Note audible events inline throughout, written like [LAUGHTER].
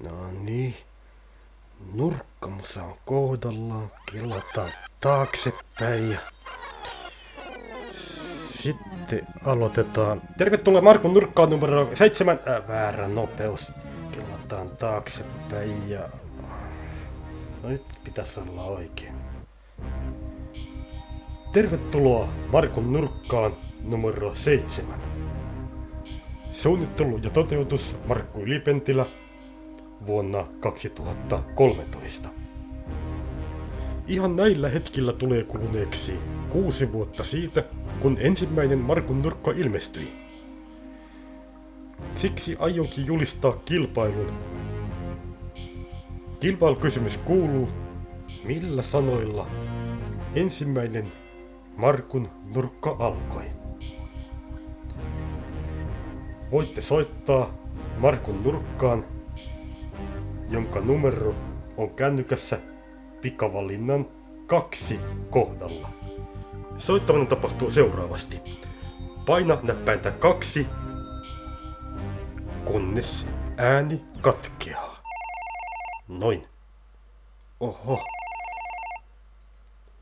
No niin. Nurkkamusa on kohdallaan. Kelataan taaksepäin ja... Sitten aloitetaan. Tervetuloa Markun nurkkaan numero 7. Äh, väärä nopeus. Kelataan taaksepäin ja... No nyt pitäisi olla oikein. Tervetuloa Markun nurkkaan numero 7. Suunnittelu ja toteutus Markku Ylipentilä vuonna 2013. Ihan näillä hetkillä tulee kuluneeksi kuusi vuotta siitä, kun ensimmäinen Markun nurkka ilmestyi. Siksi aionkin julistaa kilpailun. Kilpailukysymys kuuluu, millä sanoilla ensimmäinen Markun nurkka alkoi. Voitte soittaa Markun nurkkaan, jonka numero on kännykässä pikavalinnan kaksi kohdalla. Soittaminen tapahtuu seuraavasti. Paina näppäintä kaksi, kunnes ääni katkeaa. Noin. Oho.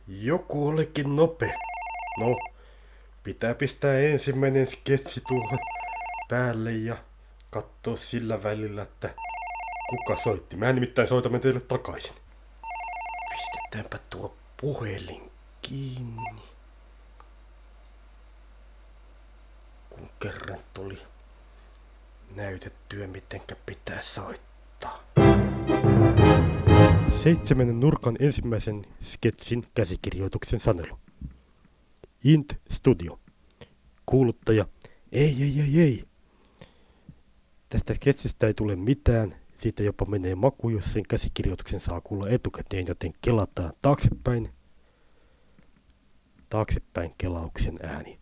Joku olikin nopea. No, pitää pistää ensimmäinen sketsi tuohon päälle ja katsoa sillä välillä, että kuka soitti. Mä nimittäin soitamme teille takaisin. Pistetäänpä tuo puhelin kiinni. Kun kerran tuli näytettyä, mitenkä pitää soittaa. Seitsemännen nurkan ensimmäisen sketsin käsikirjoituksen sanelu. Int Studio. Kuuluttaja. Ei, ei, ei, ei. Tästä sketsistä ei tule mitään. Siitä jopa menee maku, jos sen käsikirjoituksen saa kuulla etukäteen, joten kelataan taaksepäin. Taaksepäin kelauksen ääni.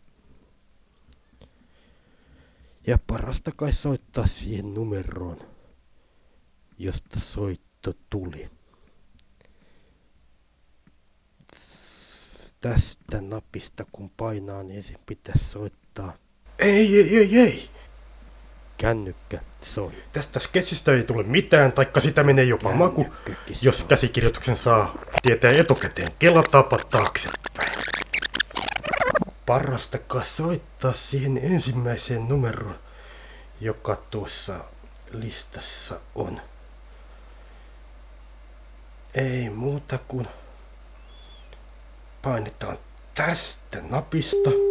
Ja parasta kai soittaa siihen numeroon, josta soitto tuli. Tästä napista kun painaa, niin sen pitäisi soittaa. Ei, ei, ei, ei! Kännykkä soi. Tästä sketsistä ei tule mitään, taikka sitä menee jopa maku, jos käsikirjoituksen saa tietää etukäteen. Kelataapa taaksepäin. Parasta kai soittaa siihen ensimmäiseen numeroon, joka tuossa listassa on. Ei muuta kuin painetaan tästä napista.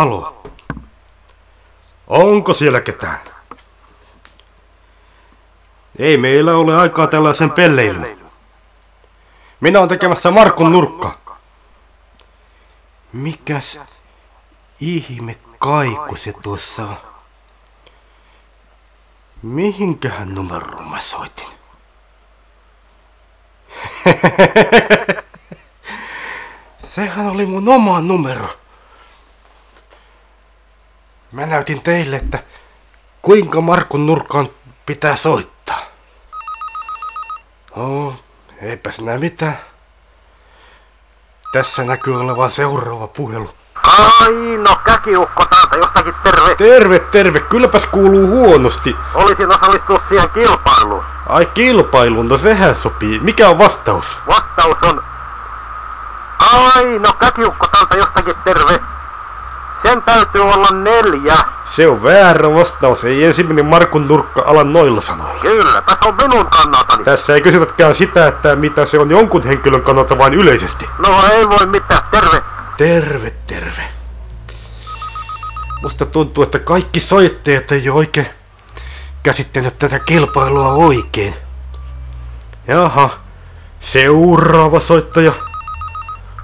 Halo. Onko siellä ketään? Ei meillä ole aikaa tällaisen pelleilyyn. Minä olen tekemässä Markun nurkka. Mikäs ihme kaiku se tuossa on? Mihinkähän numeroon mä soitin? [LAUGHS] Sehän oli mun oma numero. Mä näytin teille, että kuinka Markun nurkkaan pitää soittaa. Oh, eipä sinä mitään. Tässä näkyy olevan seuraava puhelu. Aino, käkiukko täältä jostakin terve. Terve, terve. Kylläpäs kuuluu huonosti. Olisin osallistua siihen kilpailuun. Ai kilpailuun, no sehän sopii. Mikä on vastaus? Vastaus on... Aino, käkiukko täältä jostakin terve. Sen täytyy olla neljä. Se on väärä vastaus. Ei ensimmäinen Markun nurkka ala noilla sanoilla. Kyllä, tässä on minun kannaltani. Tässä ei kysytäkään sitä, että mitä se on jonkun henkilön kannalta, vaan yleisesti. No ei voi mitään, terve. Terve, terve. Musta tuntuu, että kaikki soittajat ei ole oikein käsittänyt tätä kilpailua oikein. Jaha, seuraava soittaja.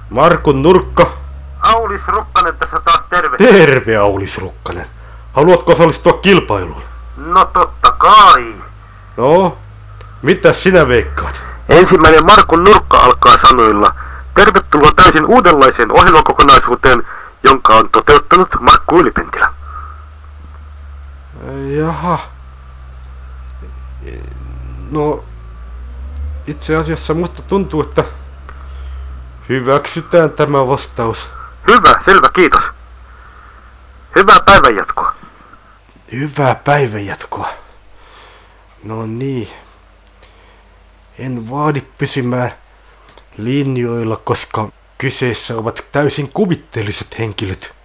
Markun nurkka. Aulis Rukkanen tässä taas terve. Terve, Aulis Rukkanen. Haluatko osallistua kilpailuun? No totta kai. No, mitä sinä veikkaat? Ensimmäinen Markun nurkka alkaa sanoilla. Tervetuloa täysin uudenlaiseen ohjelmakokonaisuuteen, jonka on toteuttanut Markku Ylipentilä. Jaha. No, itse asiassa musta tuntuu, että hyväksytään tämä vastaus. Hyvä, selvä, kiitos. Hyvää päivänjatkoa. Hyvää päivänjatkoa. No niin. En vaadi pysymään linjoilla, koska kyseessä ovat täysin kuvitteelliset henkilöt,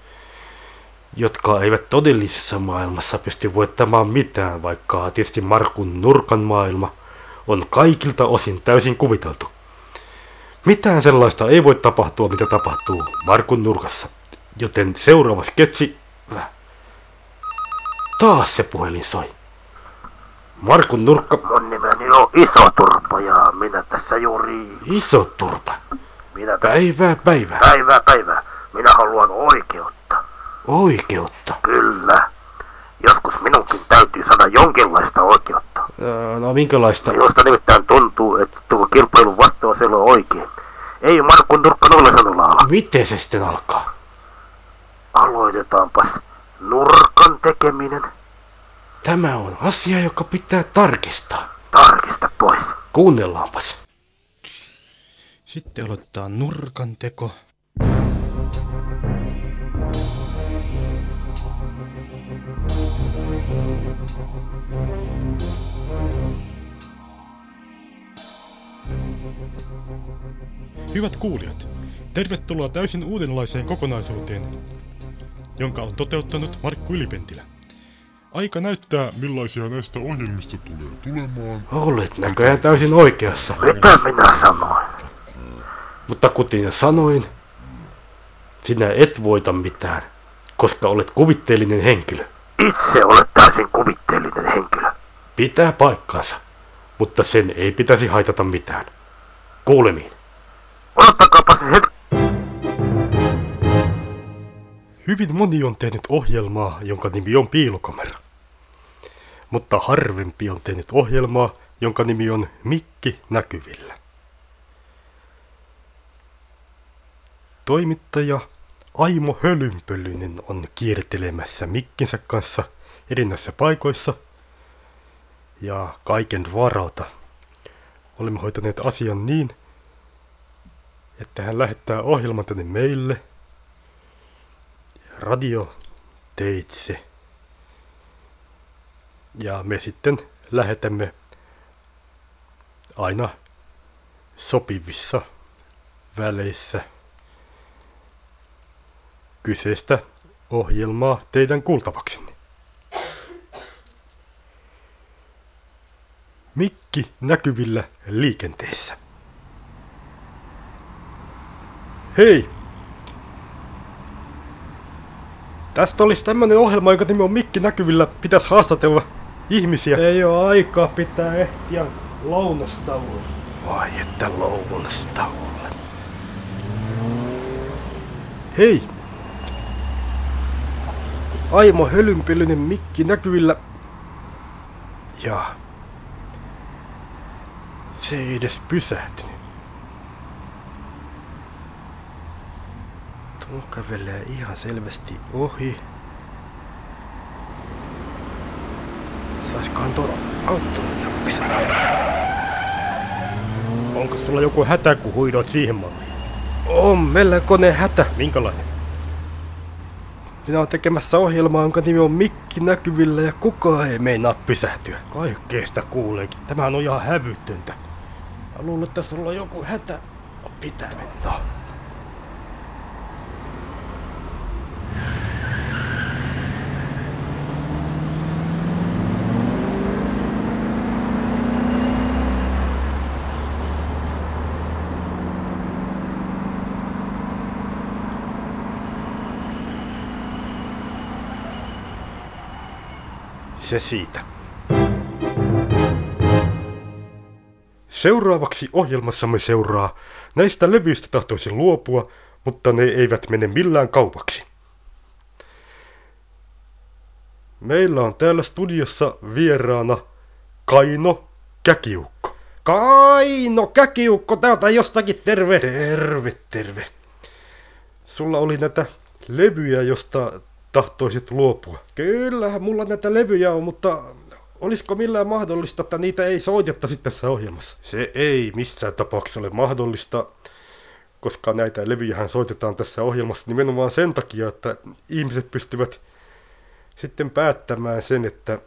jotka eivät todellisessa maailmassa pysty voittamaan mitään, vaikka tietysti Markun nurkan maailma on kaikilta osin täysin kuviteltu. Mitään sellaista ei voi tapahtua, mitä tapahtuu Markun nurkassa. Joten seuraava sketsi... Taas se puhelin soi. Markun nurkka... Mun nimeni on Iso Turpa ja minä tässä juuri... Iso turpa. Minä. Päivää päivää. Päivää, päivää. Minä haluan oikeutta. Oikeutta. Kyllä. Joskus minunkin täytyy saada jonkinlaista oikeutta. No minkälaista? Minusta nimittäin tuntuu, että tuo kilpailun vastaus ei ole oikein. Ei Markun Nurkka noilla sanoilla ala. Miten se sitten alkaa? Aloitetaanpas nurkan tekeminen. Tämä on asia, joka pitää tarkistaa. Tarkista pois. Kuunnellaanpas. Sitten aloitetaan nurkan teko. Hyvät kuulijat, tervetuloa täysin uudenlaiseen kokonaisuuteen, jonka on toteuttanut Markku Ylipentilä. Aika näyttää, Millaisia näistä ohjelmista tulee tulemaan? Olet näköjään täysin oikeassa. Mitä minä sanoin? Mutta kuten sanoin, sinä et voita mitään, koska olet kuvitteellinen henkilö. Itse olet täysin kuvitteellinen henkilö. Pitää paikkansa, mutta sen ei pitäisi haitata mitään. Kuulemiin. Hetki. Hyvin moni on tehnyt ohjelmaa, jonka nimi on Piilokamera. Mutta harvempi on tehnyt ohjelmaa, jonka nimi on Mikki näkyvillä. Toimittaja Aimo Hölynpölynen on kiertelemässä Mikkinsä kanssa erinäisissä paikoissa. Ja kaiken varalta olemme hoitaneet asian niin, että hän lähettää ohjelman tänne meille – radio teitse. Ja me sitten lähetämme aina sopivissa väleissä kyseistä ohjelmaa teidän kuultavaksenne. Mikki näkyvillä liikenteessä. Hei! Tästä olisi tämmönen ohjelma, jonka nimi on Mikki näkyvillä. Pitäisi haastatella ihmisiä. Ei oo aikaa pitää ehtiä lounastauolle. Vai että lounastauolle. Hei! Aimo hölynpölynen Mikki näkyvillä. Ja... Se ei edes pysähtynyt. Tuo kävelee ihan selvästi ohi. Saiskohan tuoda autoon? Onko sulla joku hätä, kun huidoit siihen malliin? On melkoinen hätä. Minkälainen? Sinä on tekemässä ohjelmaa, jonka nimi on Mikki näkyvillä ja kukaan ei meinaa pysähtyä. Kaikkeesta kuuleekin. Tämä on ihan hävytöntä. Mä luulen, että sulla on joku hätä. No pitää mennä. Se siitä. Seuraavaksi ohjelmassamme seuraa. Näistä levyistä tahtoisin luopua, mutta ne eivät mene millään kaupaksi. Meillä on täällä studiossa vieraana Kaino Käkiukko. Kaino Käkiukko, täältä jostakin terve. Terve, terve. Sulla oli näitä levyjä, josta tahtoisit luopua. Kyllähän mulla näitä levyjä on, mutta olisiko millään mahdollista, että niitä ei soitettaisi tässä ohjelmassa? Se ei missään tapauksessa ole mahdollista, koska näitä levyjähän soitetaan tässä ohjelmassa nimenomaan sen takia, että ihmiset pystyvät sitten päättämään sen, että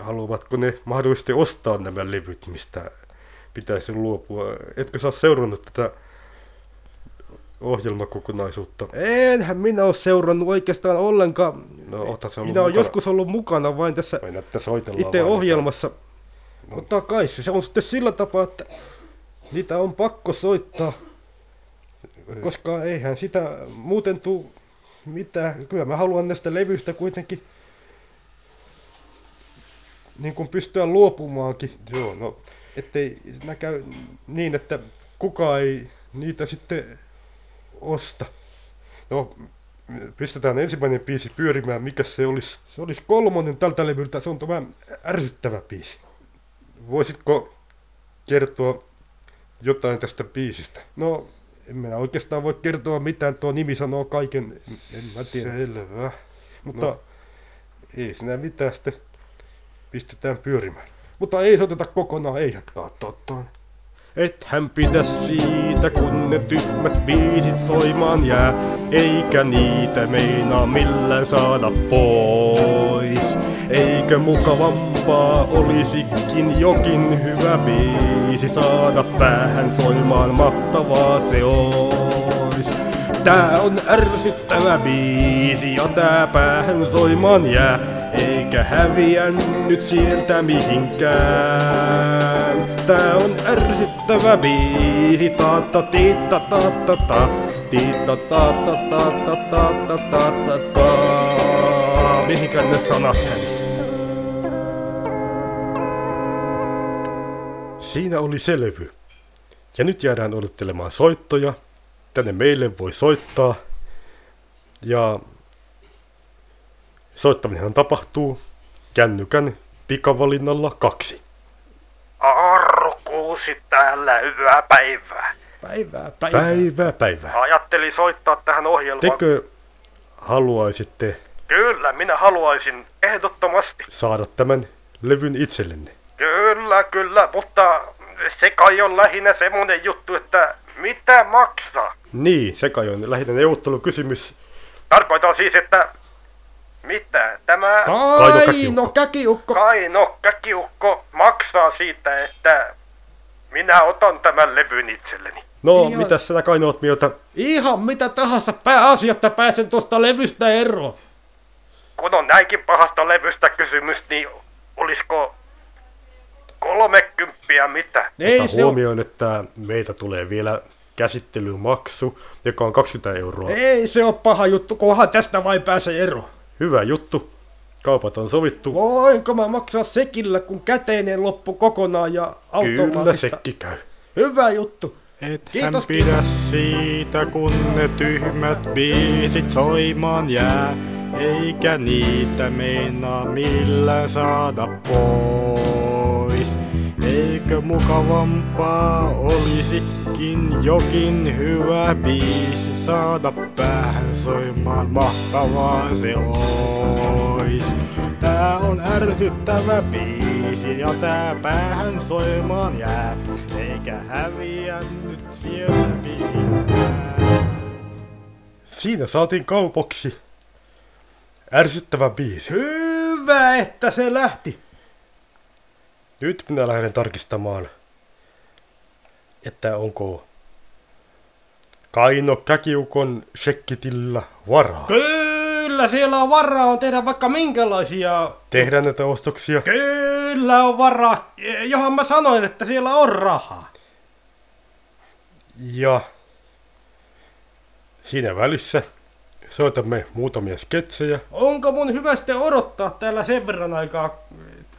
haluavatko ne mahdollisesti ostaa nämä levyt, mistä pitäisi luopua. Etkö sä seurannut tätä ohjelmakokonaisuutta? Enhän minä ole seurannut oikeastaan ollenkaan. No, ollut minä olen mukana? joskus ollut mukana vain tässä Aina, itse ohjelmassa. Mutta kai se on sitten sillä tapaa, että niitä on pakko soittaa, koska eihän sitä muuten tuu mitään. Kyllä mä haluan näistä levyistä kuitenkin niin kuin pystyä luopumaankin. Joo, no Ettei käy niin, että kukaan ei niitä sitten osta. No, pistetään ensimmäinen biisi pyörimään, mikä se olisi? Se olisi kolmonen tältä levyltä, se on tämä ärsyttävä biisi. Voisitko kertoa jotain tästä biisistä? No, en minä oikeastaan voi kertoa mitään, tuo nimi sanoo kaiken, en, en mä tiedä. Selvä. Mutta, No, ei sinä mitään sitten pistetään pyörimään. mutta ei soiteta kokonaan, eihän. Totta. Ethän pidä siitä, kun ne tyhmät biisit soimaan jää, eikä niitä meinaa millään saada pois. Eikö mukavampaa olisikin jokin hyvä biisi saada päähän soimaan, mahtavaa se ois. Tää on ärsyttävä biisi ja tää päähän soimaan jää, eikä häviä nyt sieltä mihinkään. Tää on ärsyttävä biisi, ta ta ti ta, ta ta ta ti ta ta. ta ta ta ta ta ta ta ta Mihinkä ne sanat Siinä oli selvy. Ja nyt jäädään odottelemaan soittoja. Tänne meille voi soittaa. Ja soittaminen tapahtuu kännykän pikavalinnalla kaksi. Täällä, hyvää päivää. Päivää, päivää. Päivää päivää. Ajattelin soittaa tähän ohjelmaan. Tekö haluaisitte Kyllä, minä haluaisin ehdottomasti. saada tämän levyn itsellenne? Kyllä, kyllä, mutta se kai on lähinnä semmonen juttu, että mitä maksaa? Niin, se kai on lähinnä neuvottelukysymys. Tarkoitan siis, että mitä tämä Kaino Käkiukko. käkiukko. Kaino Käkiukko maksaa siitä, että minä otan tämän levyn itselleni. No, Ihan- mitä sinä Kaino oot mieltä? Ihan mitä tahansa pääasia, että pääsen tuosta levystä eroon. Kun on näinkin pahasta levystä kysymys, niin olisiko kolmekymppiä mitä? Ei se, on, huomioon, että meiltä tulee vielä käsittelymaksu, joka on 20 euroa. ei se ole paha juttu, kunhan tästä vain pääsee eroon. Hyvä juttu. Kaupat on sovittu. Voinko mä maksaa sekillä, kun käteinen loppu kokonaan ja Kyllä automaattista? sekin käy. Hyvä juttu. Et Kiitos, hän pidä siitä, kun ne tyhmät biisit soimaan jää, eikä niitä meinaa millään saada pois. Eikö mukavampaa olisikin jokin hyvä biisi saada päähän soimaan, mahtavaa se ois. Tää on ärsyttävä biisi ja tää päähän soimaan jää, eikä häviä nyt sieltä mihinkään. Siinä saatiin kaupaksi ärsyttävä biisi. Hyvä, että se lähti. Nyt minä lähden tarkistamaan, että onko Kaino Käkiukon shekkitillä varaa. Kyllä, siellä on varaa on tehdä vaikka minkälaisia. Tehdään näitä ostoksia. Kyllä on varaa. Johan mä sanoin, että siellä on rahaa. Ja siinä välissä soitamme muutamia sketsejä. Onko mun hyvä sitten odottaa täällä sen verran aikaa,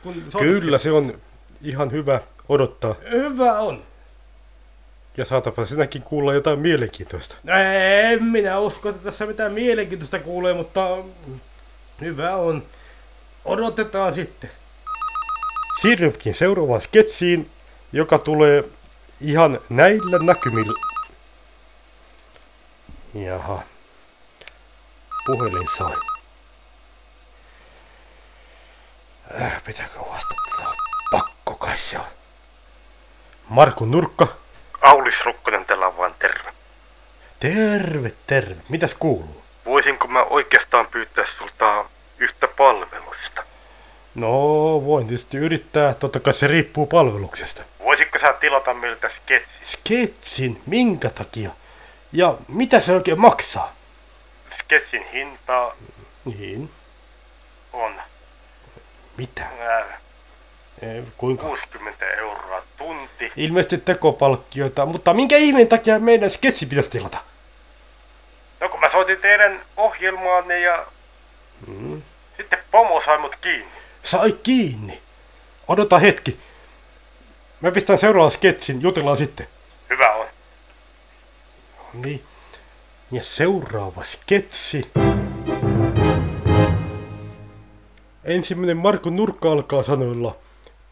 kun Kyllä se on ihan hyvä odottaa. Hyvä on. Ja saatapa sinäkin kuulla jotain mielenkiintoista. En minä usko, että tässä mitään mielenkiintoista kuulee, mutta hyvä on. Odotetaan sitten. Siirrymmekin seuraavaan sketsiin, joka tulee ihan näillä näkymillä. Jaha. Puhelin sai. Äh, pitääkö vastata? kai se on? Markun nurkka. Aulis Rukkonen täällä on vaan terve. Terve, terve. Mitäs kuuluu? Voisinko mä oikeastaan pyytää sulta yhtä palvelusta? No, voin tietysti yrittää. Totta kai se riippuu palveluksesta. Voisitko sä tilata meiltä sketsi? Sketsin? Minkä takia? Ja mitä se oikein maksaa? Sketsin hinta Niin. on Mitä? ää, Ei, kuinka? 60 euroa tunti. Ilmeisesti tekopalkkioita, mutta minkä ihmeen takia meidän sketsi pitäisi tilata? No kun mä soitin teidän ohjelmaanne ja Mm. sitten pomo sai mut kiinni. Sai kiinni. Odota hetki. Mä pistän seuraavan sketsin, jutellaan sitten. Hyvä on. No niin. Ja seuraava sketsi. Ensimmäinen Marko Nurkka alkaa sanoilla.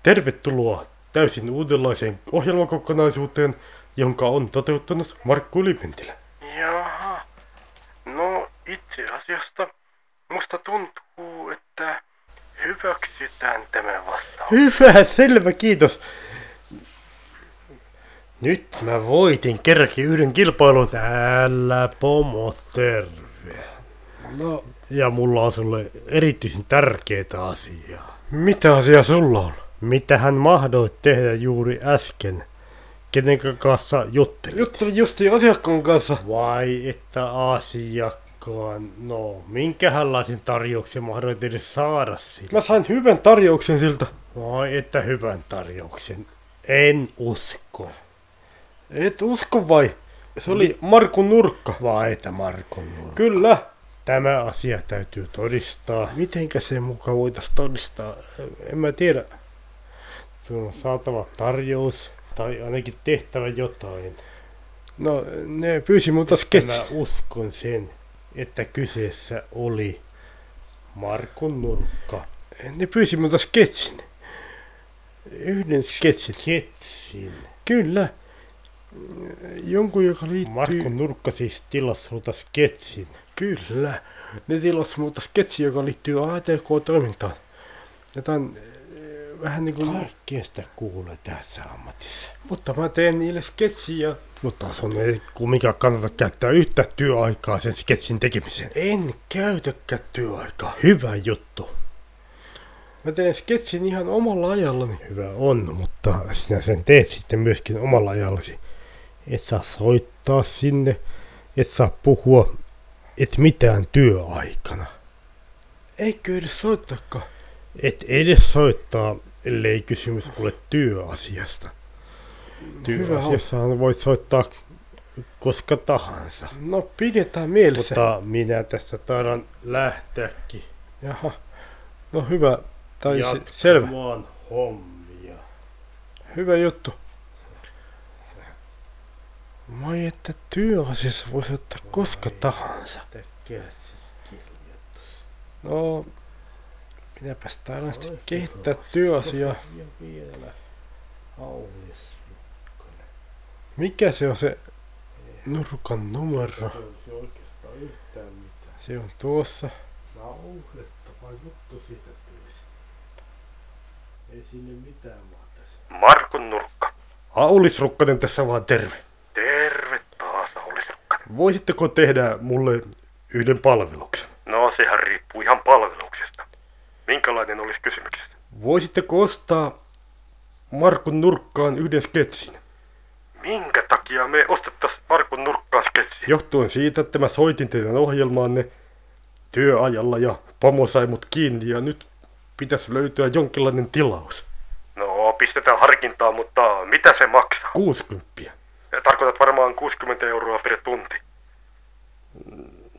Tervetuloa täysin uudenlaiseen ohjelmakokonaisuuteen, jonka on toteuttanut Markku Ylipentilä. Jaha. No itse asiasta musta tuntuu, että hyväksytään tämä vastaus. Hyvä, selvä, kiitos. Nyt mä voitin kerrankin yhden kilpailun. Täällä pomo, terve. No, ja mulla on sulle erityisen tärkeitä asiaa. Mitä asiaa sulla on? Mitä hän mahdoit tehdä juuri äsken? Kenen kanssa juttelit? Juttelin justi asiakkaan kanssa. Vai että asiakkaan, no minkähänlaisen tarjouksen mahdoit edes saada siltä? Mä sain hyvän tarjouksen siltä. Vai että hyvän tarjouksen? En usko. Et usko vai? Se oli Markun nurkka. Vai että Markun nurkka? Kyllä. Tämä asia täytyy todistaa. Mitenkä se mukaan voitais todistaa? En mä tiedä. Sun on saatava tarjous. Tai ainakin tehtävä jotain. No, ne pyysi multa sketsi. Mä uskon sen, että kyseessä oli Markun nurkka. Ne pyysi multa sketsin. Yhden sketsin. Sketsin? Kyllä. Jonkun, joka liittyy... Markun nurkka siis tilasi sulta sketsin. Kyllä. Ne tilasi multa sketsin, joka liittyy ATK-toimintaan. Jotain vähän niin kuin... Kaikkien sitä kuulee tässä ammatissa. Mutta mä teen niille sketsiä. Mutta sun ei kumminkaan kannata käyttää yhtä työaikaa sen sketsin tekemiseen. En käytäkään työaikaa. Hyvä juttu. Mä teen sketsin ihan omalla ajallani. Hyvä on, mutta sinä sen teet sitten myöskin omalla ajallasi. Et saa soittaa sinne, et saa puhua, et mitään työaikana. Eikö edes soittakaan? Et edes soittaa, ellei kysymys ole työasiasta. Työasiassahan voit soittaa koska tahansa. No pidetään mielessä. Mutta minä tässä taidan lähteäkin. Jaha, no hyvä. Tai se, selvä. hommia. Hyvä juttu. Moi, että työasiassa voisi ottaa koska tahansa. No, minäpäs taidan sitten kehittää työasiaa. Mikä se on se nurkan numero? Se on tuossa. Nauhlettava juttu siitä tulisi. Ei sinne mitään. Markun nurkka. Aulis Rukkanen tässä vaan terve. Terve taas, Aulis Rukkanen. Voisitteko tehdä mulle yhden palveluksen? No sehän riippuu ihan palveluksesta. Minkälainen olisi kysymyksessä? Voisitteko ostaa Markun nurkkaan yhden sketsin? Minkä takia me ostettais Markun nurkkaan sketsiä? Johtuen siitä, että mä soitin teidän ohjelmaanne työajalla ja pomo sai mut kiinni ja nyt pitäisi löytyä jonkinlainen tilaus. No, pistetään harkintaa, mutta mitä se maksaa? 60. Tarkoitat varmaan 60 euroa per tunti.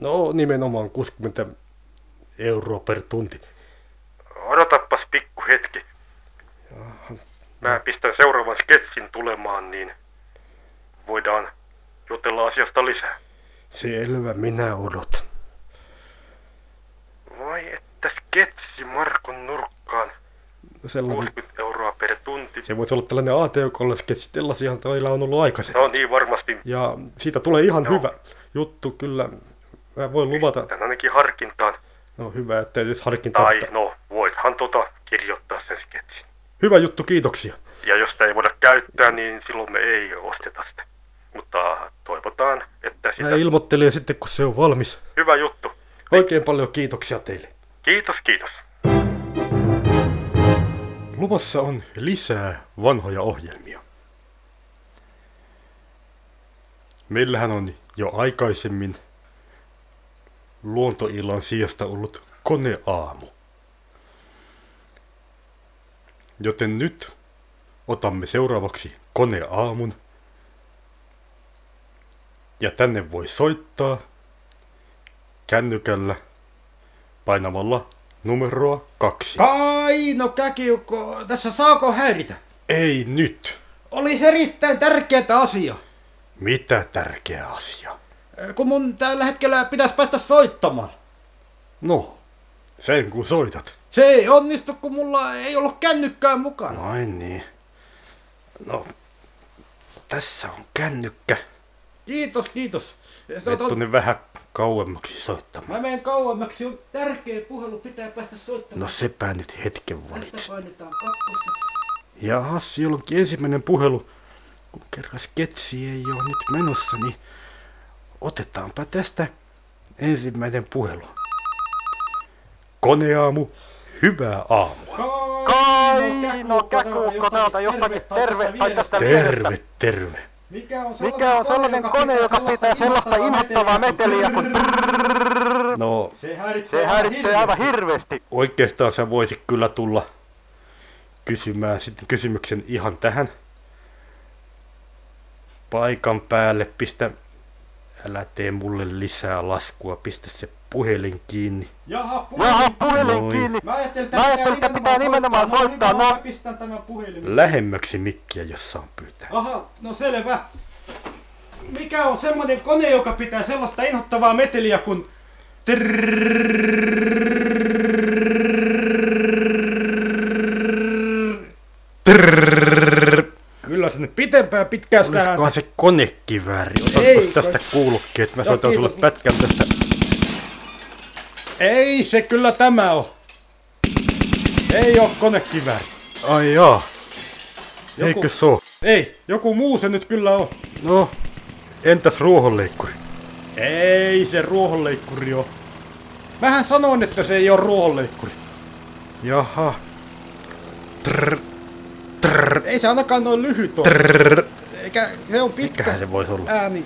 No nimenomaan 60 euroa per tunti. Hetki. Mä pistän seuraavan sketsin tulemaan, niin voidaan jutella asiasta lisää. Selvä, minä odotan. Vai että sketsi Markon nurkkaan. Sellainen, 60 euroa per tunti. se voisi olla tällainen ATKlle sketsi, tällaisiahan teillä on ollut aikaisemmin. No niin, varmasti. Ja siitä tulee ihan Joo. hyvä juttu, kyllä. Mä voin luvata. Tän ainakin harkintaan. No hyvä, että edes harkintaa. Tai no, voithan tota kirjoittaa sen sketsin. Hyvä juttu, kiitoksia. Ja jos sitä ei voida käyttää, niin silloin me ei osteta sitä. Mutta toivotaan, että sitä... Mä ilmoittelen sitten, kun se on valmis. Hyvä juttu. Oikein paljon kiitoksia teille. Kiitos, kiitos. Luvassa on lisää vanhoja ohjelmia. Meillähän on jo aikaisemmin luontoillan sijasta ollut koneaamu. Joten nyt otamme seuraavaksi koneaamun. Ja tänne voi soittaa kännykällä painamalla numeroa kaksi. Kaino Käkiukko, tässä saako häiritä? Ei nyt. Olisi erittäin tärkeä asia. Mitä tärkeä asia? Kun mun tällä hetkellä pitäisi päästä soittamaan. No, sen kun soitat. Se ei onnistu, kun mulla ei ollut kännykkää mukana. Ai niin. No, tässä on kännykkä. Kiitos, kiitos. Menet on- tuonne vähän kauemmaksi soittamaan. Mä menen kauemmaksi, on tärkeä puhelu, pitää päästä soittamaan. No sepä nyt hetken Tästä valitse. painetaan kakkosta. Ja siellä onkin ensimmäinen puhelu. Kun kerran sketsi ei ole nyt menossa, niin otetaanpa tästä ensimmäinen puhelu. Koneaamu, hyvää aamua. Kaino Käkiukko, täältä jostakin terve, tai tästä Terve, terve. Mikä on Mikä on sellainen kone, joka pitää sellaista inhottavaa meteliä, kun No, Se häiritsee, se häiritsee aivan hirveästi? oikeastaan sä voisit kyllä tulla kysymään sitten kysymyksen ihan tähän paikan päälle. Pistä, älä tee mulle lisää laskua, pistä se puhelin kiinni. Jaha, Jaha, puhelin. puhelin Noin. kiinni. Mä ajattelin, Mä ajattelin, että pitää nimenomaan soittaa. No, No, mä pistän tämän puhelimen. Lähemmäksi mikkiä, jos saan pyytää. Aha, no selvä. Mikä on semmonen kone, joka pitää sellaista inhottavaa meteliä kuin... Kyllä sinne pitempään pitkään Olisikohan se konekivääri? Ei, Otatko tästä kuulokkeet? Mä Joo, soitan sulle pätkän tästä. Ei se kyllä tämä on. Ei oo konekivääri. Ai jaa. Joku- Eikö se oo? Ei, joku muu se nyt kyllä on. No, entäs ruohonleikkuri? Ei se ruohonleikkuri oo. Mähän sanoin, että se ei oo ruohonleikkuri. Jaha. Trrr, trrr, Ei se ainakaan noin lyhyt oo. trrr. Eikä se on pitkä Mikähän se voisi olla? ääni.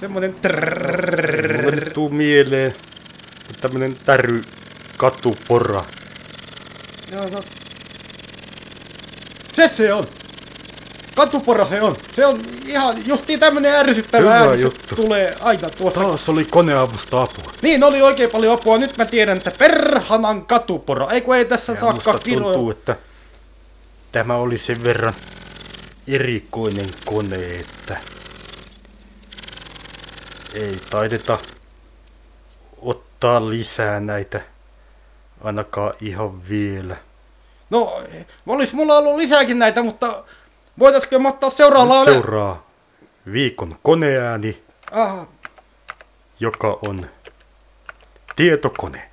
Semmonen Mulle trrrr. tuu mieleen tämmönen täry katupora. Joo, no. Se se on. Katupora se on. Se on ihan justiin tämmönen ärsyttävä Hyvä ääni. juttu. tulee aina tuossa. Taas oli koneavusta apua. Niin, oli oikein paljon apua. Nyt mä tiedän, että perhanan katupora. Ei kun ei tässä Ja saakaan tuntuu, että tämä oli sen verran erikoinen kone, että ei taideta ottaa lisää näitä ainakaan ihan vielä. No, olis mulla ollut lisääkin näitä, mutta voitaisko me ottaa seuraavalla Nyt seuraa viikon koneääni, Ah, joka on tietokone.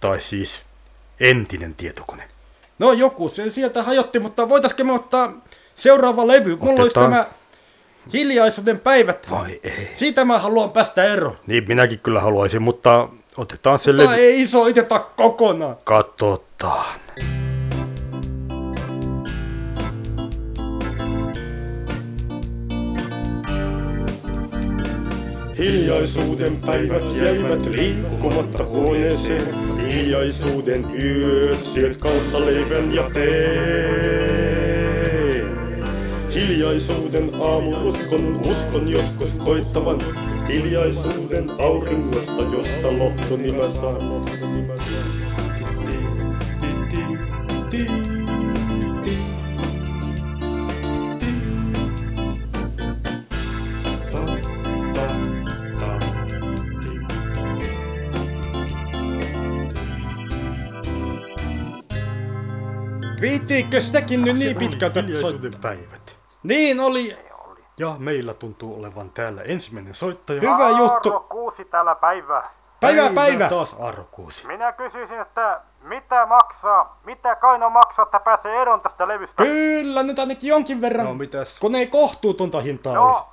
Tai siis entinen tietokone. no joku se sieltä hajotti, mutta voitaisko me ottaa seuraava levy? Mulla olisi Otetaan. tämä hiljaisuuden päivät. Vai ei. Siitä mä haluan päästä eroon. Niin minäkin kyllä haluaisin, mutta otetaan se levy. ei soiteta kokonaan. Katsotaan. Hiljaisuuden päivät jäivät liikkumatta huoneeseen. Hiljaisuuden yöt syöt kanssa leivän ja teen. Hiljaisuuden aamun uskon, uskon joskus koittavan. Hiljaisuuden auringosta, josta lohtoni mä saan. Viittiinkö sitäkin nyt niin pitkältä soittaa? Hiljaisuuden päivät. Niin oli. Ja meillä tuntuu olevan täällä ensimmäinen soittaja. Hyvä juttu. Kuusi täällä päivää. Päivää, päivä. taas arkuusi. Minä kysyisin, että mitä maksaa, mitä Kaino maksaa, että pääsee eroon tästä levystä? Kyllä, nyt ainakin jonkin verran. No mitäs? Kun ei kohtuutonta hintaa olisi. No,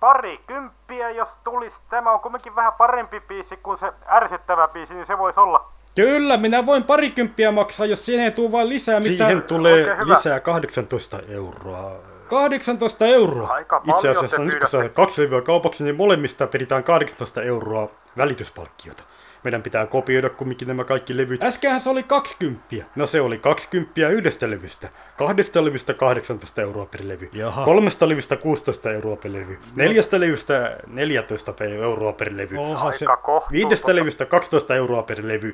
pari kymppiä jos tulisi. Tämä on kumminkin vähän parempi biisi kuin se ärsyttävä biisi, niin se voisi olla. Kyllä, minä voin parikymppiä maksaa, jos siihen ei tule vaan lisää mitään. Siihen tulee Oikein hyvä. lisää 18 euroa. 18 euroa. Aika Itse asiassa nyt kun saa kaksi levyä kaupaksi, niin molemmista peritään 18 euroa välityspalkkiota. Meidän pitää kopioida kumminkin nämä kaikki levyt. Äskenhän se oli 20. No se oli 20 yhdestä levystä. Kahdesta levystä 18 euroa per levy. Jaha. Kolmesta levystä 16 euroa per levy. Neljästä levystä 14 pe- euroa per levy. Onhan se... Viidestä levystä 12 euroa per levy.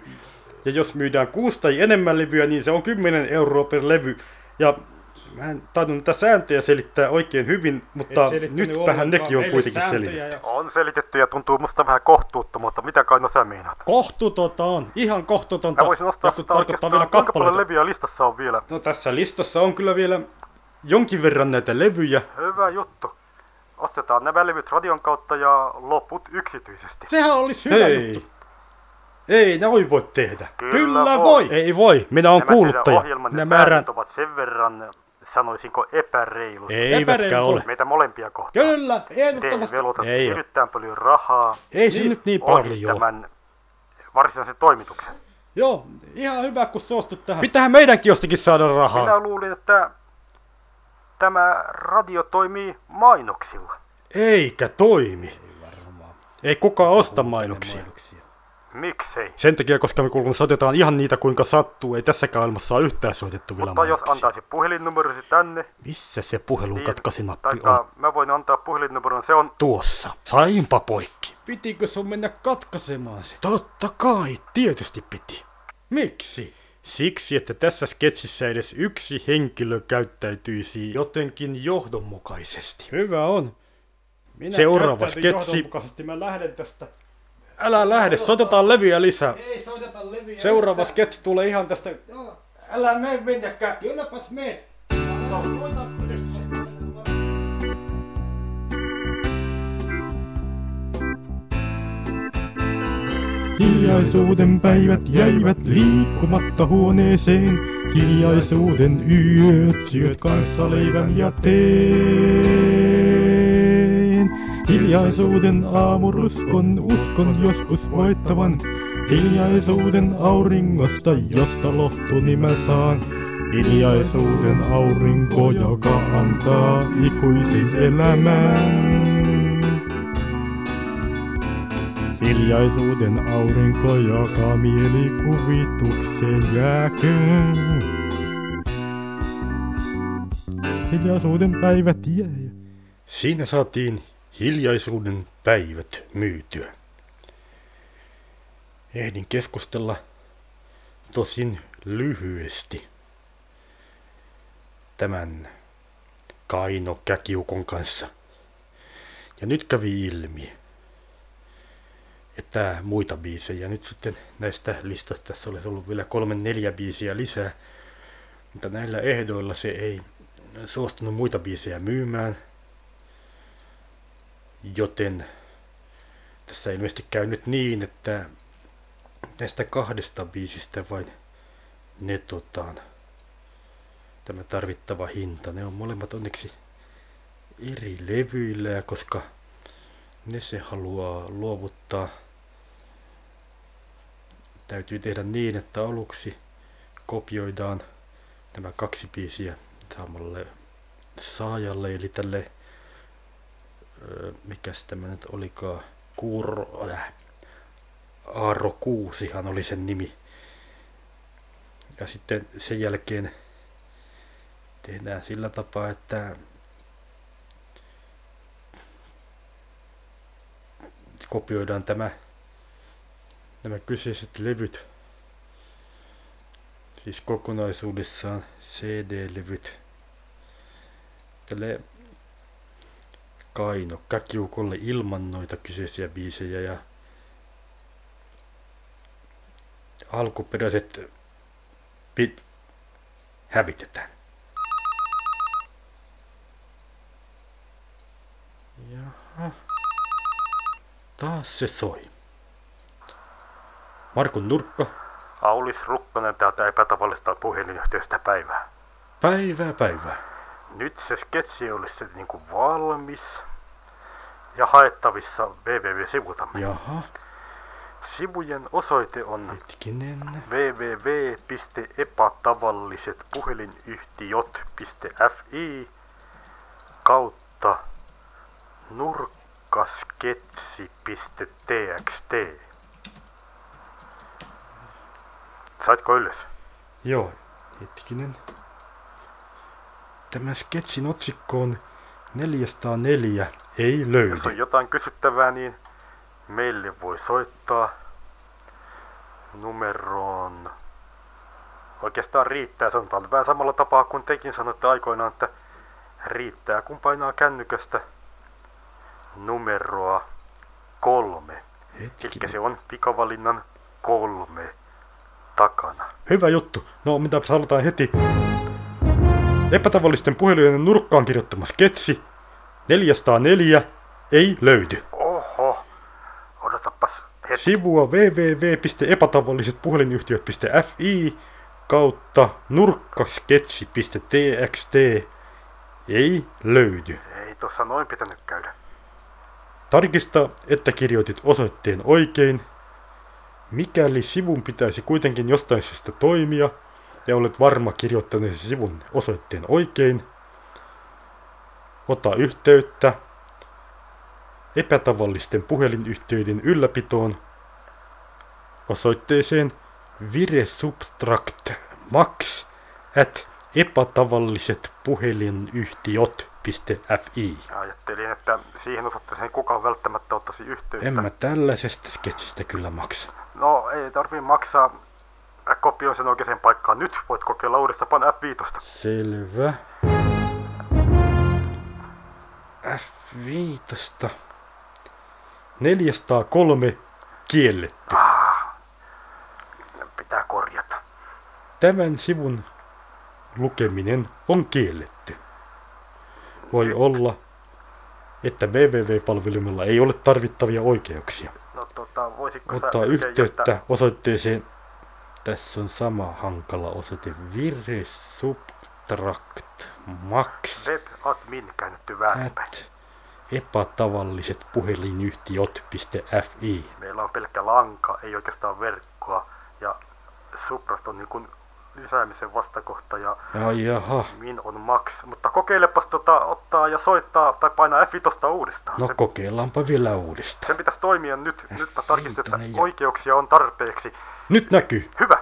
Ja jos myydään kuusi tai enemmän levyä, niin se on 10 euroa per levy. Ja mä en tainnut näitä sääntöjä selittää oikein hyvin, mutta nyt vähän nekin on kuitenkin selitetty. ja- On selitetty ja tuntuu musta vähän kohtuuttomalta. Mitä Kaino sä meinaat? Kohtuutonta on, ihan kohtuutonta. Mä voisin ostaa sitä tarkoittaa vielä kuinka paljon kappaleita. levyjä listassa on vielä. No tässä listassa on kyllä vielä jonkin verran näitä levyjä. Hyvä juttu. Ostetaan nämä levyt radion kautta ja loput yksityisesti. Sehän olisi hyvä Hei! juttu. Ei, näin voi tehdä. Kyllä voi. Ei voi, minä olen Nämä teidän kuuluttaja. ohjelmanne Minä säännöt määrään... ovat sen verran, sanoisinko, epäreilut. Eivätkä Epäreilut. ole. Meitä molempia kohtaan. Kyllä, Te ehdottomasti. velotatte Ei erittäin paljon rahaa Ei se Niin, nyt niin ohi paljon tämän varsinaisen toimituksen. Joo, ihan hyvä kun suostut tähän. Pitäähän meidänkin jostakin saada rahaa. Minä luulin, että tämä radio toimii mainoksilla. Eikä toimi. Ei kukaan osta mainoksia. Miksei? Sen takia, koska me kuulun soitetaan ihan niitä kuinka sattuu, ei tässäkään maailmassa ole yhtään soitettu vielä Mutta jos antaisi puhelinnumerosi tänne, Missä se puhelun niin, katkasinappi on? mä voin antaa puhelinnumeron, se on Tuossa. Sainpa poikki. Pitikö sun mennä katkaisemaan se? Totta kai, tietysti piti. Miksi? Siksi, että tässä sketsissä edes yksi henkilö käyttäytyisi jotenkin johdonmukaisesti. Hyvä on. Minä Seuraava sketsi. johdonmukaisesti, Mä lähden tästä. Älä lähde, soitetaan levyjä lisää. Ei soiteta leviä. Seuraava sketsi tulee ihan tästä Joo, älä mene minnekään. Kylläpäs. Soita kyllä. Hiljaisuuden päivät jäivät liikkumatta huoneeseen. Hiljaisuuden yöt syöt kanssa leivän ja teen. Hiljaisuuden aamuruskon uskon joskus voittavan. Hiljaisuuden auringosta, josta lohtuni mä saan. Hiljaisuuden aurinko, joka antaa ikuisiselämän. Hiljaisuuden aurinko, joka mielikuvitukseen jääköön. Hiljaisuuden päivät jää. Siinä saatiin hiljaisuuden päivät myytyä. Ehdin keskustella tosin lyhyesti tämän Kaino Käkiukon kanssa. Ja nyt kävi ilmi, että muita biisejä nyt sitten näistä listasta tässä olisi ollut vielä kolme neljä biisiä lisää. Mutta näillä ehdoilla se ei suostunut muita biisejä myymään. Joten tässä ilmeisesti käy nyt niin, että näistä kahdesta biisistä vain netotaan tämä tarvittava hinta. Ne on molemmat onneksi eri levyillä, koska ne se haluaa luovuttaa, täytyy tehdä niin, että aluksi kopioidaan nämä kaksi biisiä samalle saajalle, eli tälle mikäs tämä nyt olikaan, Kuuro, äh, Aaro Kuusihan oli sen nimi. Ja sitten sen jälkeen tehdään sillä tapaa, että kopioidaan tämä, nämä kyseiset levyt, siis kokonaisuudessaan CD-levyt, tälle Kaino Käkiukolle ilman noita kyseisiä biisejä ja alkuperäiset pi- hävitetään. Jaha. Taas se soi. Markun nurkka. Aulis Rukkonen täältä epätavallista puhelinyhtiöstä päivää. Päivää päivää. Nyt se sketsi olisi niinku valmis ja haettavissa www-sivultamme. Jaha, Sivujen osoite on hetkinen. www.epätavallisetpuhelinyhtiöt.fi kautta nurkkasketsi.txt. Saitko ylös? Joo, hetkinen. Tämä sketsin otsikko on 404 ei Jos on löydy. jotain kysyttävää, niin meille voi soittaa numeroon. Oikeastaan riittää, sanotaan vähän samalla tapaa kuin tekin sanoitte aikoinaan, että riittää kun painaa kännykästä numeroa kolme. Eli se on pikavalinnan kolme takana. Hyvä juttu. No, mitä aloitetaan heti. Epätavallisten puhelujen nurkkaan kirjoittama sketsi 404 ei löydy. Oho, odotapas hetki. Sivua www.epätavallisetpuhelinyhtiöt.fi kautta nurkkasketsi.txt ei löydy. Ei tossa noin pitänyt käydä. Tarkista, että kirjoitit osoitteen oikein. Mikäli sivun pitäisi kuitenkin jostain syystä toimia ja olet varma kirjoittaneesi sivun osoitteen oikein, ota yhteyttä epätavallisten puhelinyhtiöiden ylläpitoon osoitteeseen viresubtract max at epätavallisetpuhelinyhtiöt.fi. Ja ajattelin, että siihen osoitteeseen kukaan välttämättä ottaisi yhteyttä. En mä tällaisesta sketsistä kyllä maksa. No, ei tarvii maksaa. Kopioin sen oikeaan paikkaan. Nyt voit kokeilla uudestaan. Pan F5. Selvä. F5. 403 kielletty. Pitää korjata. Tämän sivun lukeminen on kielletty. Voi olla, että www-palvelimella ei ole tarvittavia oikeuksia. No tota, Ottaa yhteyttä osoitteeseen. Tässä on sama hankala osoite. Viresubtract max Web admin käännetty väärinpäin. epätavalliset puhelinyhtiöt.fi. Meillä on pelkkä lanka, ei oikeastaan verkkoa. Ja Suprast on niin kuin lisäämisen vastakohta ja Ja jaha, min on max. Mutta kokeilepas tota, ottaa ja soittaa tai painaa F5 uudestaan. no kokeillaanpa vielä uudestaan. Sen pitäisi toimia nyt. Nyt mä tarkistin, että oikeuksia on tarpeeksi. Nyt näkyy, Hyvä,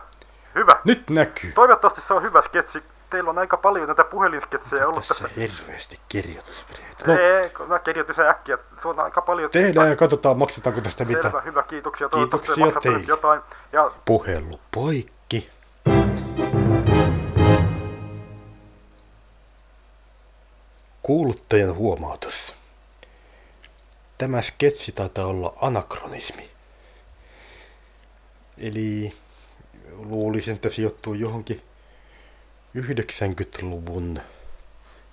hyvä. nyt näkyy. Toivottavasti se on hyvä sketsi. Teillä on aika paljon näitä puhelinsketsejä ollut Tässä tässä. hirveästi kirjoitusvirheitä. No. No, Ei, kun mä kirjoitin sen äkkiä. Se on aika paljon. tehdään ja katsotaan maksetaanko tästä Selvä, mitä. hyvä, kiitoksia. Kiitoksia teille. jotain. Ja Puhelu poikki. Kuuluttajan huomautus. Tämä sketsi taitaa olla anakronismi. Eli luulisin, että sijoittuu johonkin 90-luvun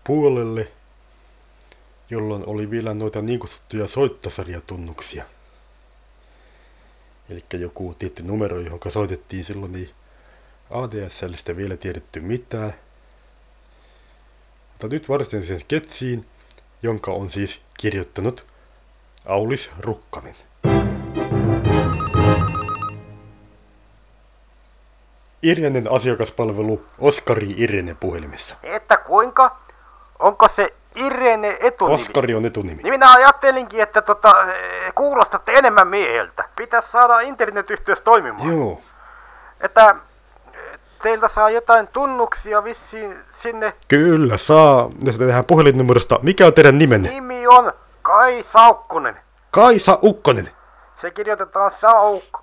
puolelle, jolloin oli vielä noita niin kutsuttuja soittosarjatunnuksia. Eli joku tietty numero, johon soitettiin silloin, niin ADSListä vielä tiedetty mitään. Mutta nyt varsinaiseen sketsiin, jonka on siis kirjoittanut Aulis Rukkanen. Irenen asiakaspalvelu Oskari Irene puhelimessa. Että kuinka? Onko se Irene etunimi? Oskari on etunimi. Niin minä ajattelinkin, että tota, kuulostatte enemmän mieheltä. Pitäisi saada internetyhteys toimimaan. Joo, Että eh, teiltä saa jotain tunnuksia vissiin sinne. kyllä saa. Ja sitten tehdään puhelinnumerosta. Mikä on teidän nimenne? Nimi on Kai Saukkonen. Kaisa Ukkonen. Se kirjoitetaan Sauk...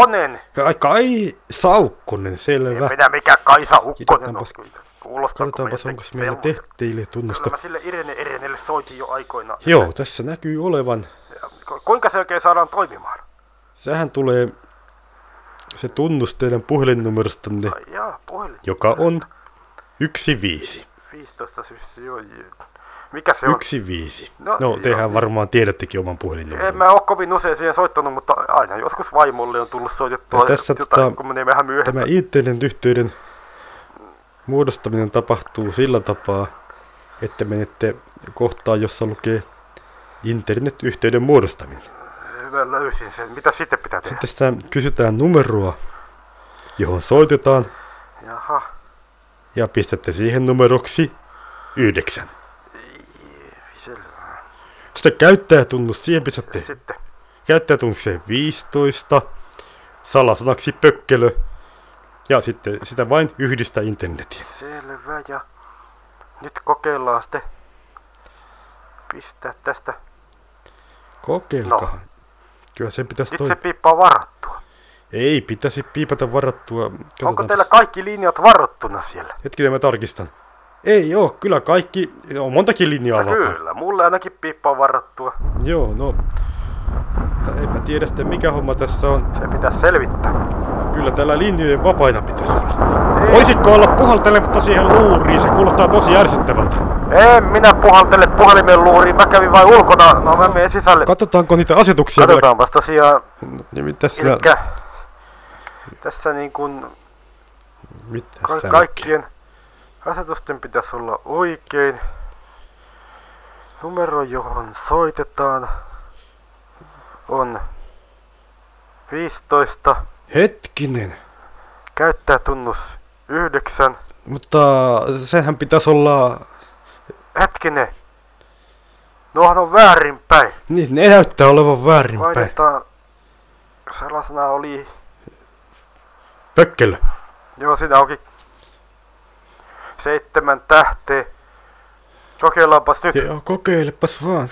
Konen. Ai Kai Saukkonen, selvä. Minä mikä Kaisa Ukkonen on. Kirjoitetaanpas- Kuulostaako Katsotaanpas, onko meillä semmoista? tehteille Kyllä tunnusta. mä sille Irene Irenelle soitin jo aikoinaan. Joo, tässä näkyy olevan. Ku- Kuinka se oikein saadaan toimimaan? Sehän tulee se tunnus teidän puhelinnumerostanne, Ai jaa, puhelin. joka on 15. 15 syyssi, joo. joo. Mikä se on? Yksi viisi. No, No, joo. tehän varmaan tiedättekin oman En puhelinnumeron. mä oo kovin usein siihen soittanut, mutta aina joskus vaimolle on tullut soitettua Ja tässä jotain, tota- kun menee vähän myöhemmin. Tämä internet-yhteyden muodostaminen tapahtuu sillä tapaa, että menette kohtaan, jossa lukee internet-yhteyden muodostaminen. Mä löysin sen. Mitä sitten pitää tehdä? Sitten tässä kysytään numeroa, johon soitetaan, Jaha. ja pistätte siihen numeroksi yhdeksän. Sitten käyttäjätunnus, siihen pistätte Sitten. käyttäjätunnukseen 15, salasanaksi pökkelö, ja sitten sitä vain yhdistä internetiä. Selvä ja nyt kokeillaan sitten pistää tästä. Kokeilkaa. Kyllä se pitäisi Nyt toi... se piippaa varattua. Ei pitäisi piipata varattua. Onko Katsotaan teillä tässä. kaikki linjat varattuna siellä? Hetkinen mä tarkistan. Ei oo, kyllä kaikki, on montakin linjaa No vapaa. kyllä, mulle ainakin piippaa varattua. Joo, no. En mä tiedä sitten mikä homma tässä on. Se pitäisi selvittää. Kyllä täällä linjojen vapaina pitäisi olla. Voisitko olla puhaltelematta siihen luuriin? Se kuulostaa tosi ärsyttävältä. En minä puhaltele puhelimen luuriin, mä kävin vain ulkona. No mä menen sisälle. Katsotaanko niitä asetuksia vielä? Katsotaanpas tosiaan. Niin, tässä, Elikkä tässä niin kuin mitä ka- sä kaikkien asetusten pitäisi olla oikein. Numero, johon soitetaan, on 15, Hetkinen. käyttäjätunnus 9. Mutta sehän pitäisi olla... Hetkinen, nuohan on väärinpäin. Niin, ne näyttää olevan väärinpäin. Vaihdetaan, salasana oli, Pökkelö. joo siinä onkin seitsemän tähteä. Kokeillaanpas nyt. Joo, kokeilepas vaan.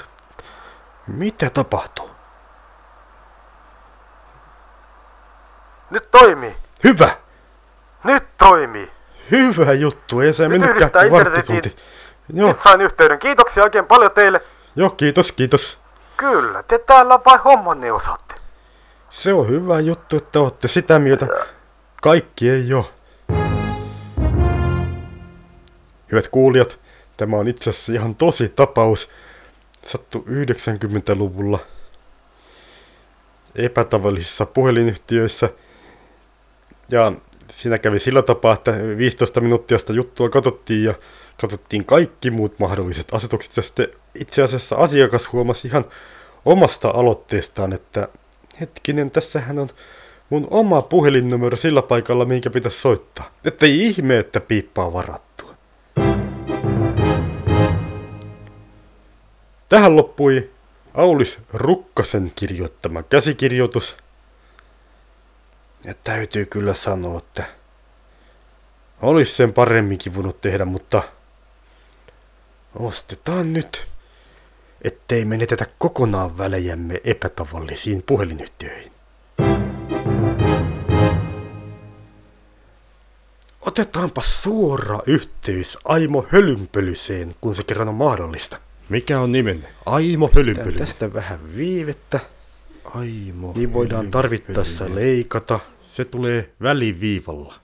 Mitä tapahtuu? Nyt toimii. Hyvä! Nyt toimii. Hyvä juttu, ei se Nyt mennytkään kuin varttitunti. Joo, Nyt sain yhteyden. Kiitoksia oikein paljon teille. joo, kiitos, kiitos. Kyllä, te täällä vain hommanne osaatte. Se on hyvä juttu, että olette sitä mieltä. Kaikki ei oo. Hyvät kuulijat, tämä on itse asiassa ihan tosi tapaus. Sattu 90-luvulla epätavallisissa puhelinyhtiöissä. Ja siinä kävi sillä tapaa, että 15 minuuttia sitä juttua katsottiin ja katsottiin kaikki muut mahdolliset asetukset. Ja sitten itse asiassa asiakas huomasi ihan omasta aloitteestaan, että hetkinen, tässähän on mun oma puhelinnumero sillä paikalla, minkä pitäisi soittaa. Että ei ihme, että piippaa varattua. Tähän loppui Aulis Rukkasen kirjoittama käsikirjoitus. Ja täytyy kyllä sanoa, että olisi sen paremminkin voinut tehdä, mutta ostetaan nyt, ettei menetetä kokonaan välejämme epätavallisiin puhelinyhtiöihin. Otetaanpa suora yhteys Aimo Hölynpölyseen, kun se kerran on mahdollista. Mikä on nimenne? Aimo Hölynpöly. Tästä vähän viivettä. Aimo. Niin voidaan tarvittaessa leikata. Se tulee väliviivalla.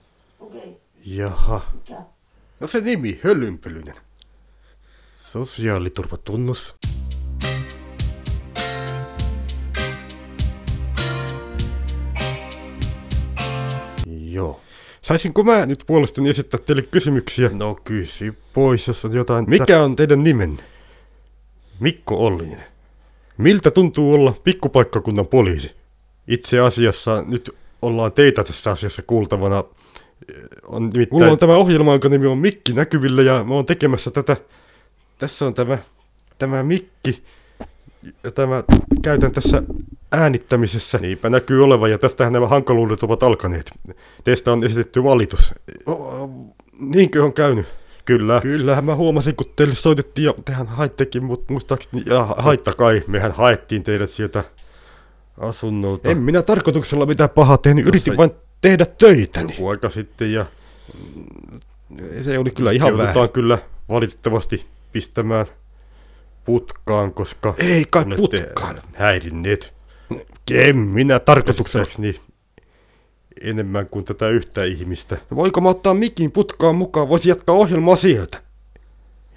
Jaha. No se nimi, Hölynpölynen. Sosiaaliturvatunnus. Joo. Saisinko mä nyt puolestani esittää teille kysymyksiä? No kysy pois, jos on jotain. Mikä on teidän nimenne? Mikko Ollinen. Miltä tuntuu olla pikkupaikkakunnan poliisi? Itse asiassa nyt ollaan teitä tässä asiassa kuultavana. On nimittäin... Mulla on tämä ohjelma, jonka nimi on Mikki näkyvillä ja mä oon tekemässä tätä. Tässä on tämä, tämä Mikki, jota mä käytän tässä äänittämisessä. Niinpä näkyy olevan ja tästähän nämä hankaluudet ovat alkaneet. Teistä on esitetty valitus. O, niinkö on käynyt? Kyllä. Kyllähän mä huomasin, kun teille soitettiin ja tehän haittekin, mutta muistaakseni, ja haitta kai, mehän haettiin teidät sieltä asunnolta. En minä tarkoituksella mitään pahaa tehnyt, yritin vain tehdä töitä. Joku aika sitten ja se oli kyllä ihan vähän. Joudutaan kyllä valitettavasti pistämään putkaan, koska... Ei kai putkaan. Häirinneet. En minä tarkoituksellani enemmän kuin tätä yhtä ihmistä. Voiko mä ottaa mikin putkaan mukaan? Voisi jatkaa ohjelmaa sieltä.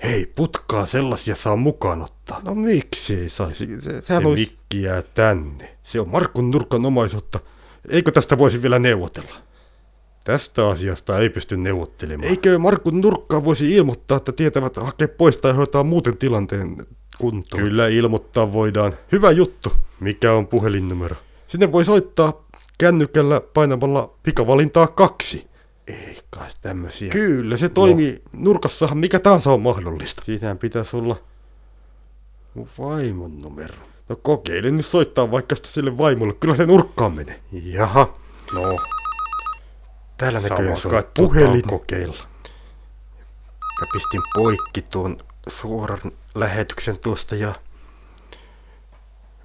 Hei, putkaa sellaisia saa mukaan ottaa. No miksi ei saisi? Se, Se olisi... mikki jää tänne. Se on Markun nurkan omaisuutta. Eikö tästä voisi vielä neuvotella? Tästä asiasta ei pysty neuvottelemaan. Eikö Markun nurkkaa voisi ilmoittaa, että tietävät hakea pois tai hoitaa muuten tilanteen kuntoon? Kyllä ilmoittaa voidaan. Hyvä juttu. Mikä on puhelinnumero? Sinne voi soittaa kännykällä painamalla pikavalintaa kaksi. Ei kai tämmösiä. Kyllä, se toimii. No. Nurkassahan mikä tahansa on mahdollista. Siinähän pitäisi olla mun vaimon numero. No kokeile nyt soittaa vaikka sitä sille vaimolle. Kyllä se nurkkaan menee. Jaha. No. Täällä näköjään soi puhelin. kokeilla. Mä pistin poikki tuon suoran lähetyksen tuosta ja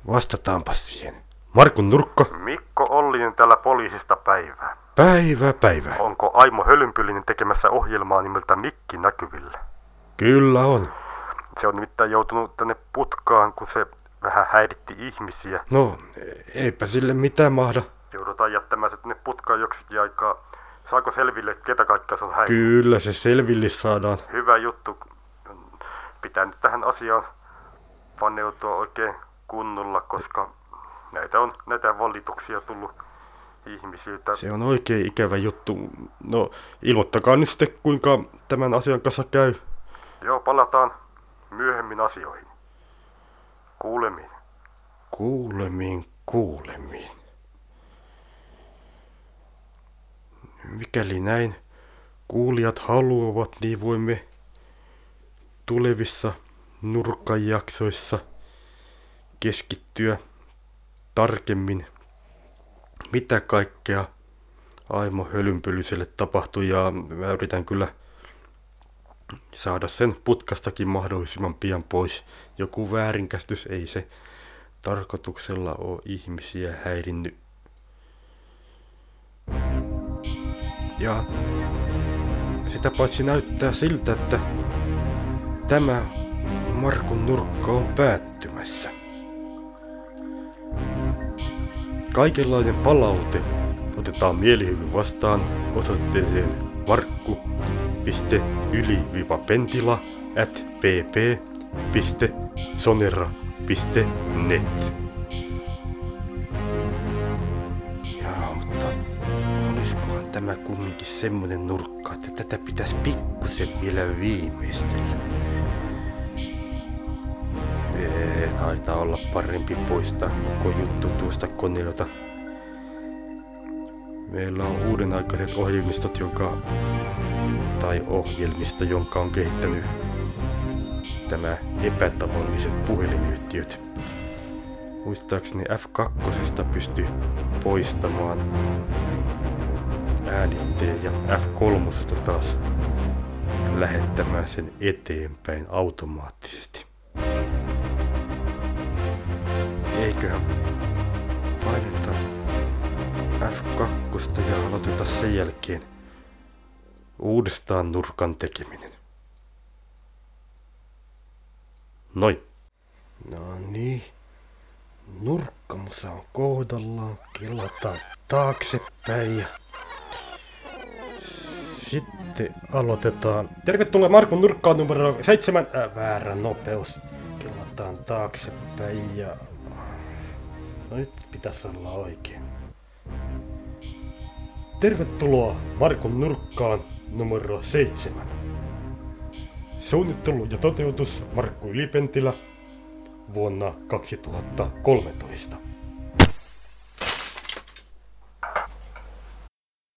vastataanpa siihen. Markun nurkka. Mikko Ollinen täällä poliisista päivää. Päivä, päivä. Onko Aimo Hölynpylinen tekemässä ohjelmaa nimeltä Mikki näkyville? Kyllä on. Se on nimittäin joutunut tänne putkaan, kun se vähän häiritti ihmisiä. No, eipä sille mitään mahda. Joudutaan jättämään se tänne putkaan joksikin aikaa. Saako selville, ketä kaikkea se on häirinyt? Kyllä se selville saadaan. Hyvä juttu. Pitää nyt tähän asiaan paneutua oikein kunnolla, koska näitä on näitä valituksia tullut ihmisiltä. Se on oikein ikävä juttu. No, ilmoittakaa nyt sitten, kuinka tämän asian kanssa käy. Joo, palataan myöhemmin asioihin. Kuulemiin. Kuulemiin, kuulemiin. Mikäli näin kuulijat haluavat, niin voimme tulevissa nurkkajaksoissa keskittyä tarkemmin, mitä kaikkea Aimo Hölynpölyselle tapahtui ja mä yritän kyllä saada sen putkastakin mahdollisimman pian pois. Joku väärinkäsitys ei se tarkoituksella ole ihmisiä häirinnyt. Ja sitä paitsi näyttää siltä, että tämä Markun nurkka on päättymässä. Kaikenlainen palaute otetaan mielihyvin vastaan osoitteeseen markku.yli-pentila at pp.sonera.net. Jaa, mutta olisikohan tämä kumminkin semmonen nurkka, että tätä pitäisi pikkusen vielä viimeistellä. Taitaa olla parempi poistaa koko juttu tuosta koneelta. Meillä on uuden aikaiset ohjelmistot, jonka, tai ohjelmista, jonka on kehittänyt tämä epätavalliset puhelinyhtiöt. Muistaakseni F2 pystyi poistamaan äänitteen ja F3 taas lähettämään sen eteenpäin automaattisesti. Eiköhän paineta F2 ja aloiteta sen jälkeen uudestaan nurkan tekeminen. Noin. No niin. Nurkkamusa on kohdallaan. Kellataan taaksepäin ja sitten aloitetaan. Tervetuloa Markun nurkkaan numero 7. Äh, väärä nopeus. Kellataan taaksepäin ja... No nyt pitäisi olla oikein. Tervetuloa Markun nurkkaan numero 7. Suunnittelu ja toteutus Markku Ylipentilä vuonna 2013.